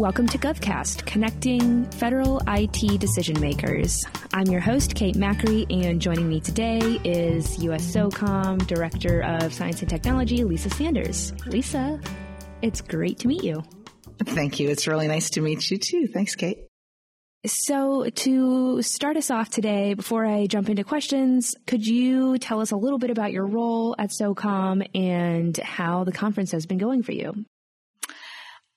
Welcome to GovCast, connecting federal IT decision makers. I'm your host, Kate Macri, and joining me today is US SOCOM Director of Science and Technology, Lisa Sanders. Lisa, it's great to meet you. Thank you. It's really nice to meet you too. Thanks, Kate. So, to start us off today, before I jump into questions, could you tell us a little bit about your role at SOCOM and how the conference has been going for you?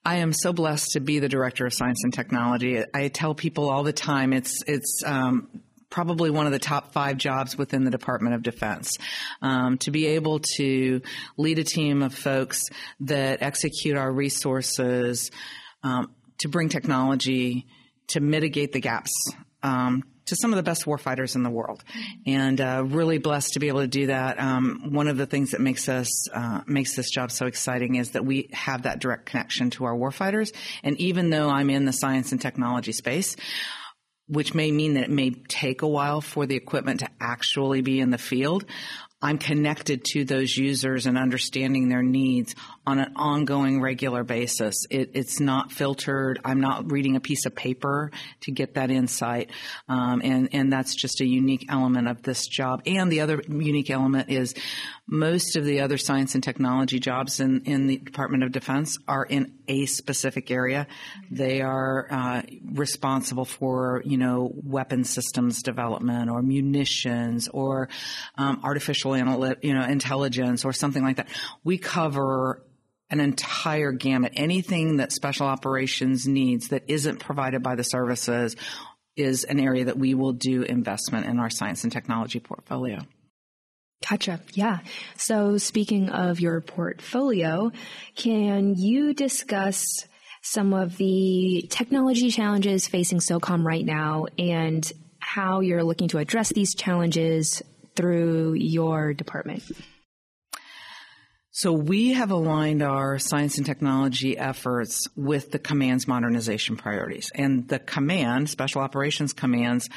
I am so blessed to be the director of science and technology. I tell people all the time it's it's um, probably one of the top five jobs within the Department of Defense. Um, to be able to lead a team of folks that execute our resources, um, to bring technology to mitigate the gaps um, to some of the best warfighters in the world, and uh, really blessed to be able to do that. Um, one of the things that makes us uh, makes this job so exciting is that we have that direct connection to our warfighters. And even though I'm in the science and technology space, which may mean that it may take a while for the equipment to actually be in the field. I'm connected to those users and understanding their needs on an ongoing, regular basis. It, it's not filtered. I'm not reading a piece of paper to get that insight, um, and and that's just a unique element of this job. And the other unique element is most of the other science and technology jobs in in the Department of Defense are in a specific area. They are uh, responsible for you know weapon systems development or munitions or um, artificial analytical you know intelligence or something like that. We cover an entire gamut. Anything that special operations needs that isn't provided by the services is an area that we will do investment in our science and technology portfolio. Gotcha. Yeah. So speaking of your portfolio, can you discuss some of the technology challenges facing SOCOM right now and how you're looking to address these challenges through your department? So we have aligned our science and technology efforts with the command's modernization priorities. And the command, Special Operations Command's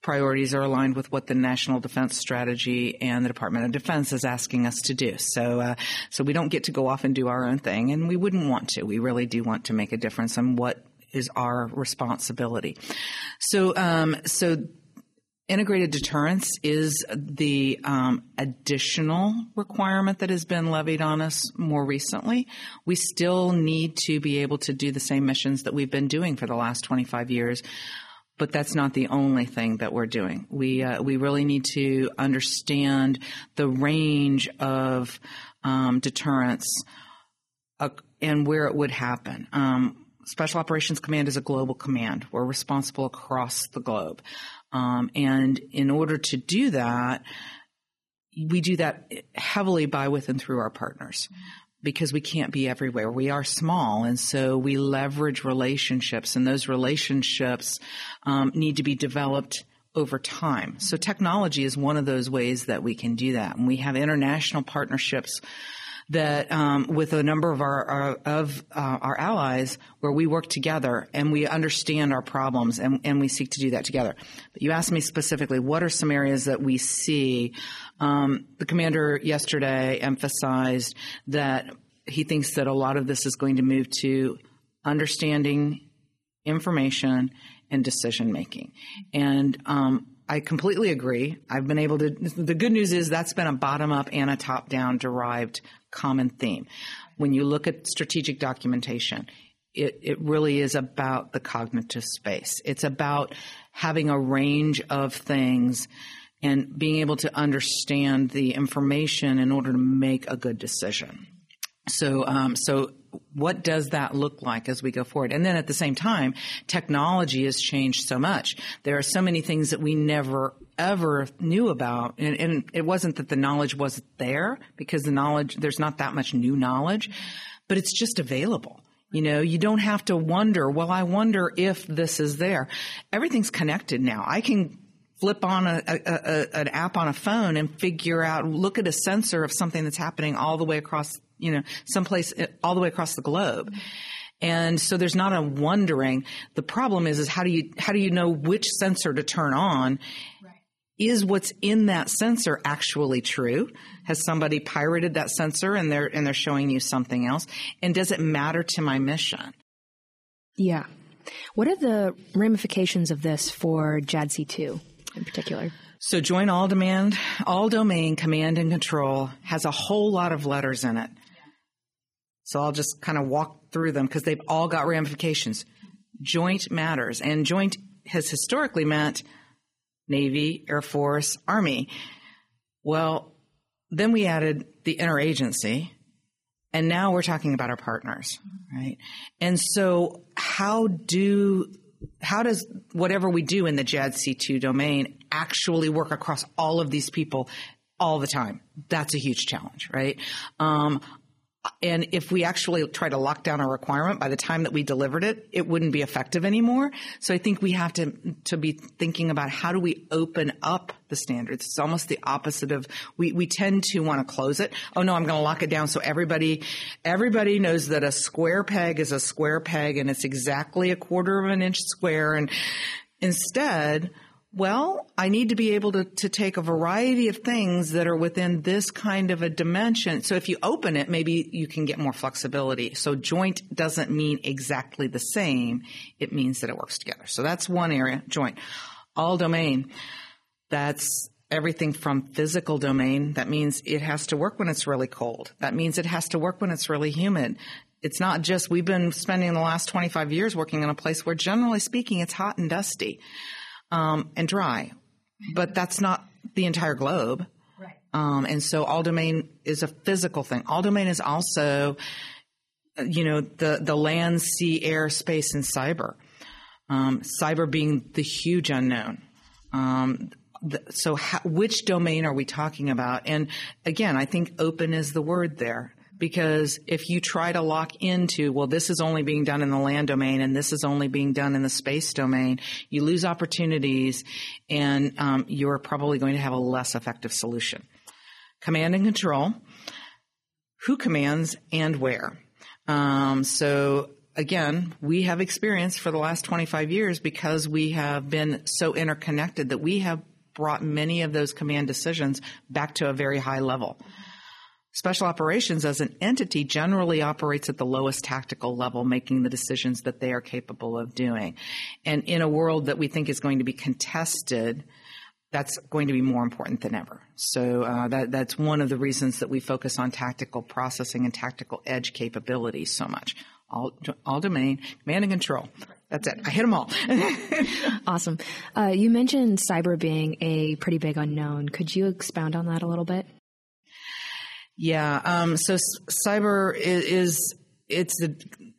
priorities are aligned with what the National Defense Strategy and the Department of Defense is asking us to do. So, uh, so we don't get to go off and do our own thing, and we wouldn't want to. We really do want to make a difference in what is our responsibility. So, um, so Integrated deterrence is the um, additional requirement that has been levied on us more recently. We still need to be able to do the same missions that we've been doing for the last 25 years, but that's not the only thing that we're doing. We uh, we really need to understand the range of um, deterrence uh, and where it would happen. Um, Special Operations Command is a global command. We're responsible across the globe. Um, and in order to do that, we do that heavily by with and through our partners because we can't be everywhere. We are small, and so we leverage relationships, and those relationships um, need to be developed over time. So technology is one of those ways that we can do that, and we have international partnerships that um, with a number of our, our of uh, our allies where we work together and we understand our problems and, and we seek to do that together. But you asked me specifically, what are some areas that we see? Um, the commander yesterday emphasized that he thinks that a lot of this is going to move to understanding information and decision making. And um, I completely agree. I've been able to, the good news is that's been a bottom up and a top down derived common theme. When you look at strategic documentation, it, it really is about the cognitive space. It's about having a range of things and being able to understand the information in order to make a good decision. So, um, so what does that look like as we go forward? And then at the same time, technology has changed so much. There are so many things that we never ever knew about. And, and it wasn't that the knowledge wasn't there because the knowledge, there's not that much new knowledge, but it's just available. You know, you don't have to wonder, well, I wonder if this is there. Everything's connected now. I can flip on a, a, a, an app on a phone and figure out, look at a sensor of something that's happening all the way across you know, someplace uh, all the way across the globe. And so there's not a wondering. The problem is, is how do you, how do you know which sensor to turn on? Right. Is what's in that sensor actually true? Has somebody pirated that sensor and they're, and they're showing you something else? And does it matter to my mission? Yeah. What are the ramifications of this for JADC2 in particular? So joint all demand, all domain command and control has a whole lot of letters in it. So I'll just kind of walk through them because they've all got ramifications. Joint matters and joint has historically meant Navy, Air Force, Army. Well, then we added the interagency and now we're talking about our partners, right? And so how do how does whatever we do in the JADC2 domain actually work across all of these people all the time? That's a huge challenge, right? Um, and if we actually try to lock down a requirement by the time that we delivered it, it wouldn't be effective anymore. So I think we have to, to be thinking about how do we open up the standards. It's almost the opposite of, we, we tend to want to close it. Oh no, I'm going to lock it down so everybody, everybody knows that a square peg is a square peg and it's exactly a quarter of an inch square. And instead, well, I need to be able to, to take a variety of things that are within this kind of a dimension. So if you open it, maybe you can get more flexibility. So joint doesn't mean exactly the same. It means that it works together. So that's one area, joint. All domain. That's everything from physical domain. That means it has to work when it's really cold. That means it has to work when it's really humid. It's not just, we've been spending the last 25 years working in a place where generally speaking, it's hot and dusty um, and dry, but that's not the entire globe. Right. Um, and so all domain is a physical thing. All domain is also, you know, the, the land, sea, air, space, and cyber. Um, cyber being the huge unknown. Um, the, so how, which domain are we talking about? And again, I think open is the word there because if you try to lock into, well, this is only being done in the land domain and this is only being done in the space domain, you lose opportunities and um, you're probably going to have a less effective solution. Command and control. Who commands and where? Um, so again, we have experience for the last 25 years because we have been so interconnected that we have brought many of those command decisions back to a very high level. Special operations as an entity generally operates at the lowest tactical level, making the decisions that they are capable of doing. And in a world that we think is going to be contested, that's going to be more important than ever. So uh, that that's one of the reasons that we focus on tactical processing and tactical edge capabilities so much. All, all domain, command and control. That's it. I hit them all. awesome. Uh, you mentioned cyber being a pretty big unknown. Could you expound on that a little bit? Yeah. Um, so cyber is, is it's a,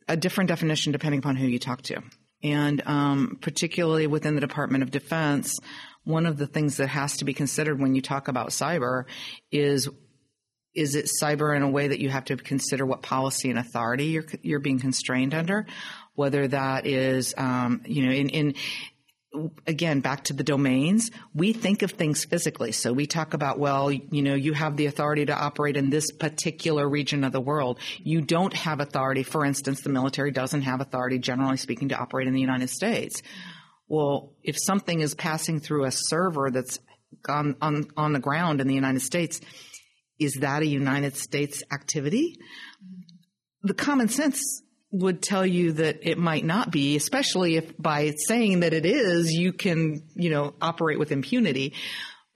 a, different definition depending upon who you talk to, and um, particularly within the Department of Defense, one of the things that has to be considered when you talk about cyber is is it cyber in a way that you have to consider what policy and authority you're you're being constrained under, whether that is um, you know in in again, back to the domains, we think of things physically. So we talk about, well, you know, you have the authority to operate in this particular region of the world. You don't have authority. For instance, the military doesn't have authority, generally speaking, to operate in the United States. Well, if something is passing through a server that's on, on, on the ground in the United States, is that a United States activity? The common sense would tell you that it might not be, especially if by saying that it is, you can, you know, operate with impunity.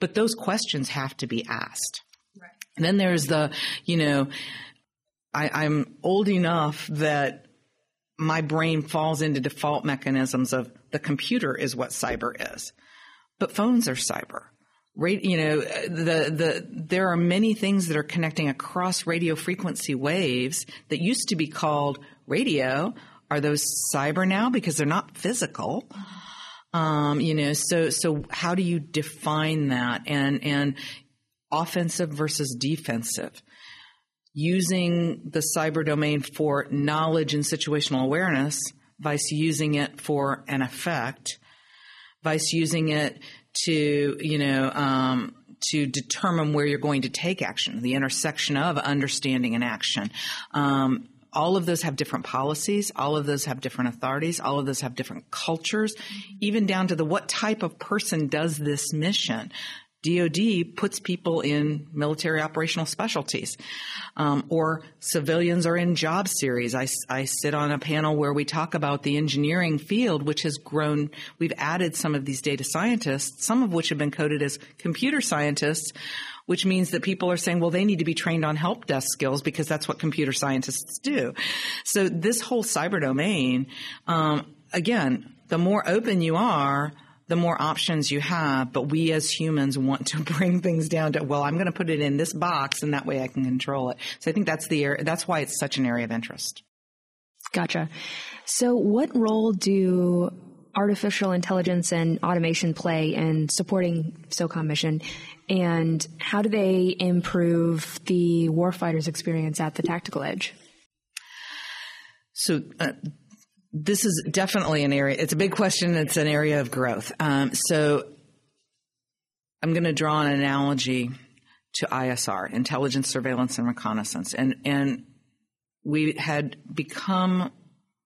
But those questions have to be asked. Right. And then there's the, you know, I, I'm old enough that my brain falls into default mechanisms of the computer is what cyber is, but phones are cyber. Right, you know, the, the, there are many things that are connecting across radio frequency waves that used to be called radio. Are those cyber now because they're not physical? Um, you know, so so how do you define that and and offensive versus defensive? Using the cyber domain for knowledge and situational awareness, vice using it for an effect, vice using it to you know um, to determine where you're going to take action, the intersection of understanding and action. Um, all of those have different policies. All of those have different authorities. All of those have different cultures, even down to the what type of person does this mission. DoD puts people in military operational specialties, um, or civilians are in job series. I, I sit on a panel where we talk about the engineering field, which has grown. We've added some of these data scientists, some of which have been coded as computer scientists, which means that people are saying, well, they need to be trained on help desk skills because that's what computer scientists do. So this whole cyber domain, um, again, the more open you are, the more options you have. But we as humans want to bring things down to, well, I'm going to put it in this box and that way I can control it. So I think that's the area, that's why it's such an area of interest. Gotcha. So what role do artificial intelligence and automation play in supporting SOCOM mission? And how do they improve the warfighter's experience at the tactical edge? So, uh, this is definitely an area. It's a big question. It's an area of growth. Um, so I'm going to draw an analogy to ISR, intelligence, surveillance, and reconnaissance, and and we had become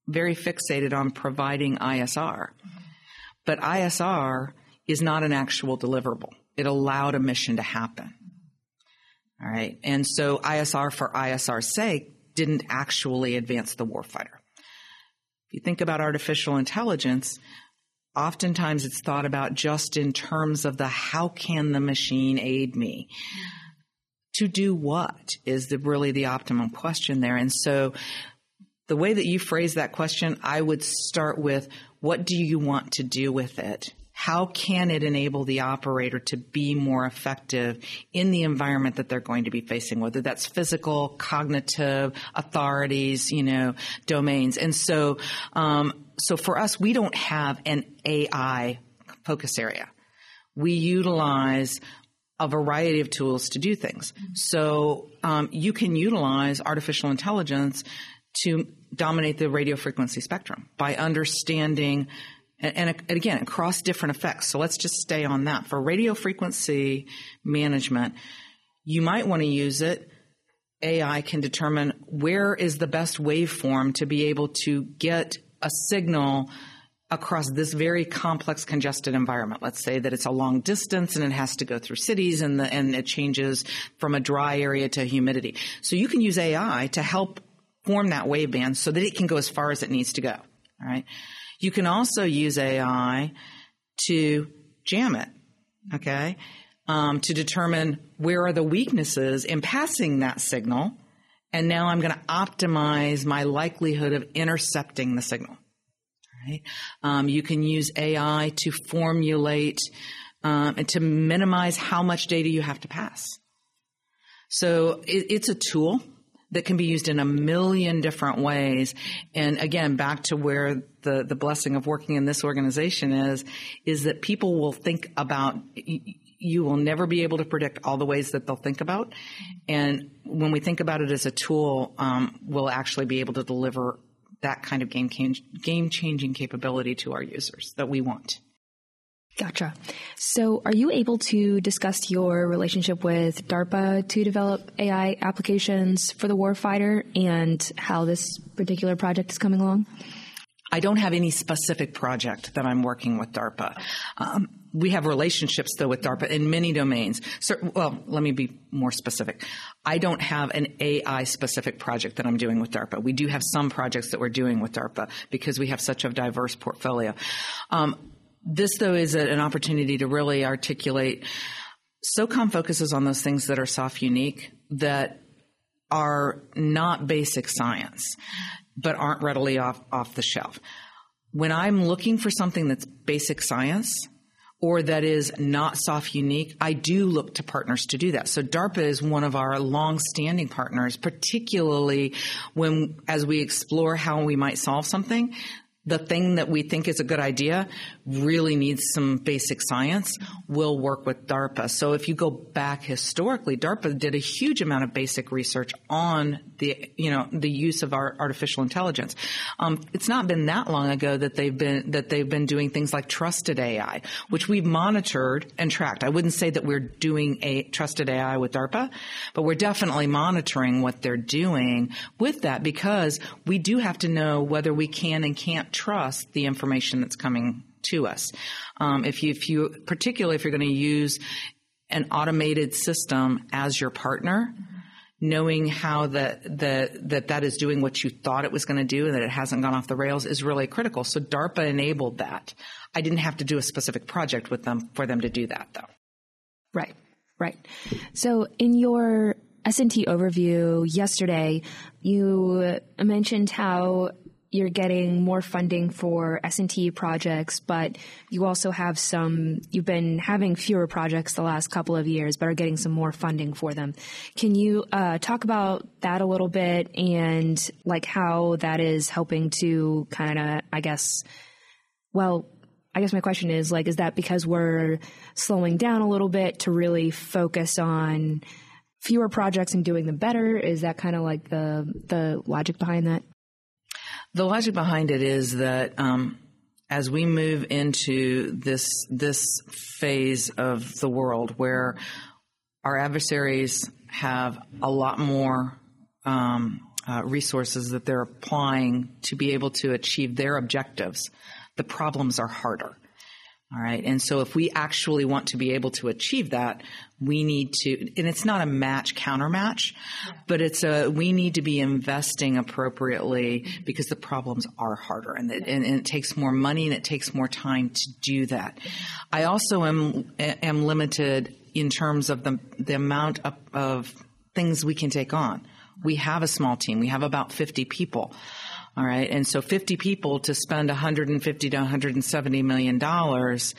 very fixated on providing ISR, but ISR is not an actual deliverable. It allowed a mission to happen. All right, and so ISR for ISR's sake didn't actually advance the warfighter If you think about artificial intelligence, oftentimes it's thought about just in terms of the how can the machine aid me? To do what is the, really the optimum question there. And so the way that you phrase that question, I would start with what do you want to do with it? how can it enable the operator to be more effective in the environment that they're going to be facing, whether that's physical, cognitive, authorities, you know, domains. And so, um, so for us, we don't have an AI focus area. We utilize a variety of tools to do things. So um, you can utilize artificial intelligence to dominate the radio frequency spectrum by understanding and, and, again, across different effects. So let's just stay on that. For radio frequency management, you might want to use it. AI can determine where is the best waveform to be able to get a signal across this very complex congested environment. Let's say that it's a long distance and it has to go through cities and the, and it changes from a dry area to humidity. So you can use AI to help form that waveband so that it can go as far as it needs to go. All right. You can also use AI to jam it, okay, um, to determine where are the weaknesses in passing that signal. And now I'm going to optimize my likelihood of intercepting the signal. Right? Um, you can use AI to formulate um, and to minimize how much data you have to pass. So it, it's a tool that can be used in a million different ways. And again, back to where the, the blessing of working in this organization is, is that people will think about, you will never be able to predict all the ways that they'll think about. And when we think about it as a tool, um, we'll actually be able to deliver that kind of game, game changing capability to our users that we want. Gotcha. So, are you able to discuss your relationship with DARPA to develop AI applications for the warfighter and how this particular project is coming along? I don't have any specific project that I'm working with DARPA. Um, we have relationships though with DARPA in many domains. So, well, let me be more specific. I don't have an AI specific project that I'm doing with DARPA. We do have some projects that we're doing with DARPA because we have such a diverse portfolio. Um, this, though, is an opportunity to really articulate. SOCOM focuses on those things that are SOF unique, that are not basic science, but aren't readily off, off the shelf. When I'm looking for something that's basic science, or that is not SOF unique, I do look to partners to do that. So DARPA is one of our long-standing partners, particularly when, as we explore how we might solve something, the thing that we think is a good idea really needs some basic science, we'll work with DARPA. So if you go back historically, DARPA did a huge amount of basic research on the, you know, the use of our artificial intelligence. Um, it's not been that long ago that they've been, that they've been doing things like trusted AI, which we've monitored and tracked. I wouldn't say that we're doing a trusted AI with DARPA, but we're definitely monitoring what they're doing with that because we do have to know whether we can and can't trust the information that's coming to us. Um, if you, if you, particularly if you're going to use an automated system as your partner, knowing how that that that that is doing what you thought it was going to do and that it hasn't gone off the rails is really critical. So DARPA enabled that. I didn't have to do a specific project with them for them to do that though. Right. Right. So in your S&T overview yesterday, you mentioned how you're getting more funding for S&T projects, but you also have some, you've been having fewer projects the last couple of years, but are getting some more funding for them. Can you uh, talk about that a little bit and like how that is helping to kind of, I guess, well, I guess my question is like, is that because we're slowing down a little bit to really focus on fewer projects and doing them better? Is that kind of like the the logic behind that? The logic behind it is that um, as we move into this this phase of the world where our adversaries have a lot more um, uh, resources that they're applying to be able to achieve their objectives, the problems are harder. All right. And so if we actually want to be able to achieve that, we need to, and it's not a match counter match, but it's a, we need to be investing appropriately because the problems are harder and it, and, and it takes more money and it takes more time to do that. I also am, am limited in terms of the, the amount of, of things we can take on. We have a small team. We have about 50 people. All right. And so 50 people to spend 150 to 170 million dollars.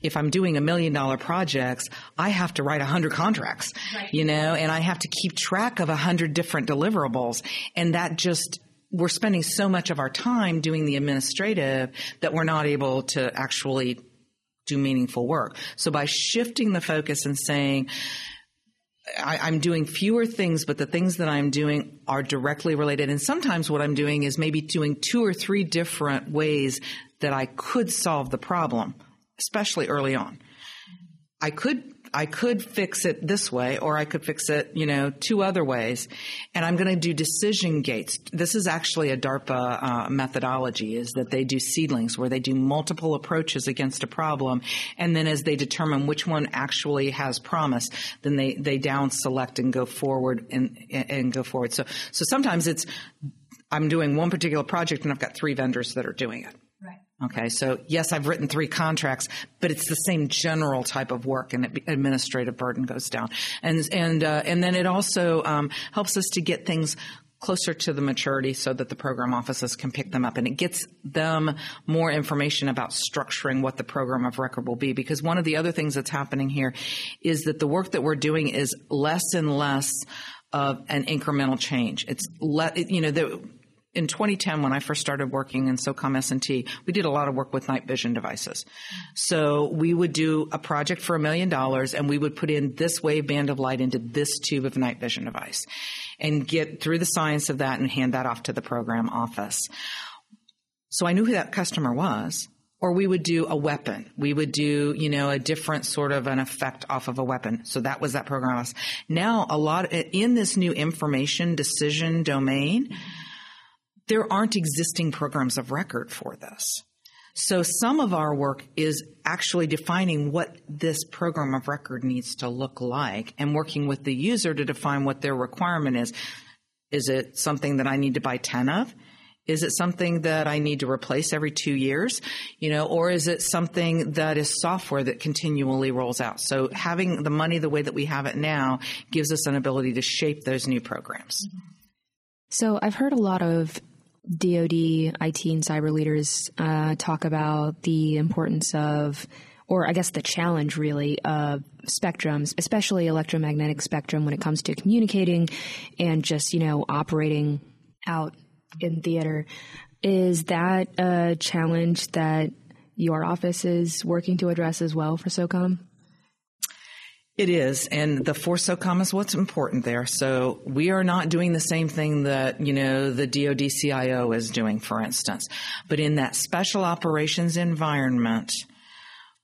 If I'm doing a million dollar projects, I have to write a hundred contracts, right. you know, and I have to keep track of a hundred different deliverables. And that just, we're spending so much of our time doing the administrative that we're not able to actually do meaningful work. So by shifting the focus and saying, I, am doing fewer things, but the things that I'm doing are directly related. And sometimes what I'm doing is maybe doing two or three different ways that I could solve the problem, especially early on. I could I could fix it this way or I could fix it, you know, two other ways. And I'm going to do decision gates. This is actually a DARPA uh, methodology is that they do seedlings where they do multiple approaches against a problem. And then as they determine which one actually has promise, then they, they down select and go forward and, and go forward. So, so sometimes it's, I'm doing one particular project and I've got three vendors that are doing it. Okay, so yes, I've written three contracts, but it's the same general type of work, and administrative burden goes down, and and uh, and then it also um, helps us to get things closer to the maturity so that the program offices can pick them up. And it gets them more information about structuring what the program of record will be. Because one of the other things that's happening here is that the work that we're doing is less and less of an incremental change. It's you know the in 2010, when I first started working in SOCOM S&T, we did a lot of work with night vision devices. So we would do a project for a million dollars and we would put in this wave band of light into this tube of night vision device and get through the science of that and hand that off to the program office. So I knew who that customer was. Or we would do a weapon. We would do, you know, a different sort of an effect off of a weapon. So that was that program. Now a lot in this new information decision domain, there aren't existing programs of record for this. So some of our work is actually defining what this program of record needs to look like and working with the user to define what their requirement is. Is it something that I need to buy 10 of? Is it something that I need to replace every two years? You know, or is it something that is software that continually rolls out? So having the money the way that we have it now gives us an ability to shape those new programs. So I've heard a lot of DoD IT and cyber leaders uh, talk about the importance of, or I guess the challenge really of spectrums, especially electromagnetic spectrum when it comes to communicating and just, you know, operating out in theater. Is that a challenge that your office is working to address as well for SOCOM? It is, and the for SOCOM is what's important there. So we are not doing the same thing that, you know, the DoD CIO is doing, for instance. But in that special operations environment,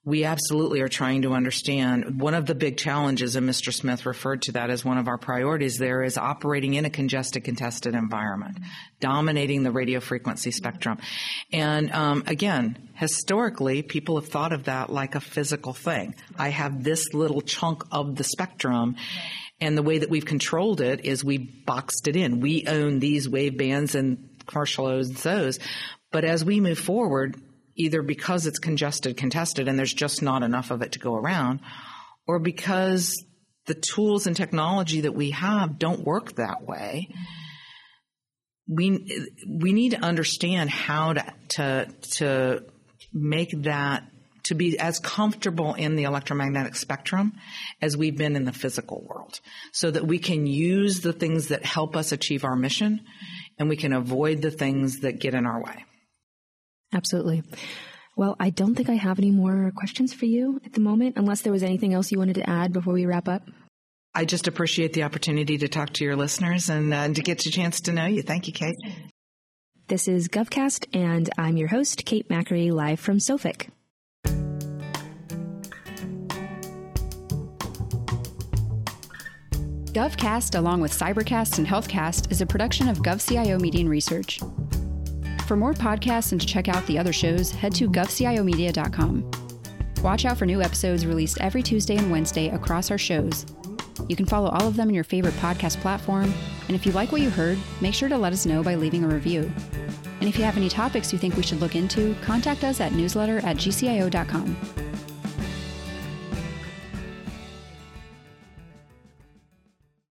we absolutely are trying to understand one of the big challenges, and Mr. Smith referred to that as one of our priorities there, is operating in a congested, contested environment, dominating the radio frequency spectrum. And um, again, historically, people have thought of that like a physical thing. I have this little chunk of the spectrum. And the way that we've controlled it is we boxed it in. We own these wave bands and commercial owns those. But as we move forward, either because it's congested, contested, and there's just not enough of it to go around, or because the tools and technology that we have don't work that way. We we need to understand how to to to make that to be as comfortable in the electromagnetic spectrum as we've been in the physical world so that we can use the things that help us achieve our mission and we can avoid the things that get in our way. Absolutely. Well, I don't think I have any more questions for you at the moment, unless there was anything else you wanted to add before we wrap up. I just appreciate the opportunity to talk to your listeners and uh, to get a chance to know you. Thank you, Kate. This is GovCast, and I'm your host, Kate Macri, live from SOFIC. GovCast, along with Cybercast and HealthCast, is a production of GovCIO Media and Research. For more podcasts and to check out the other shows, head to govciomedia.com. Watch out for new episodes released every Tuesday and Wednesday across our shows. You can follow all of them in your favorite podcast platform, and if you like what you heard, make sure to let us know by leaving a review. And if you have any topics you think we should look into, contact us at newsletter at gcio.com.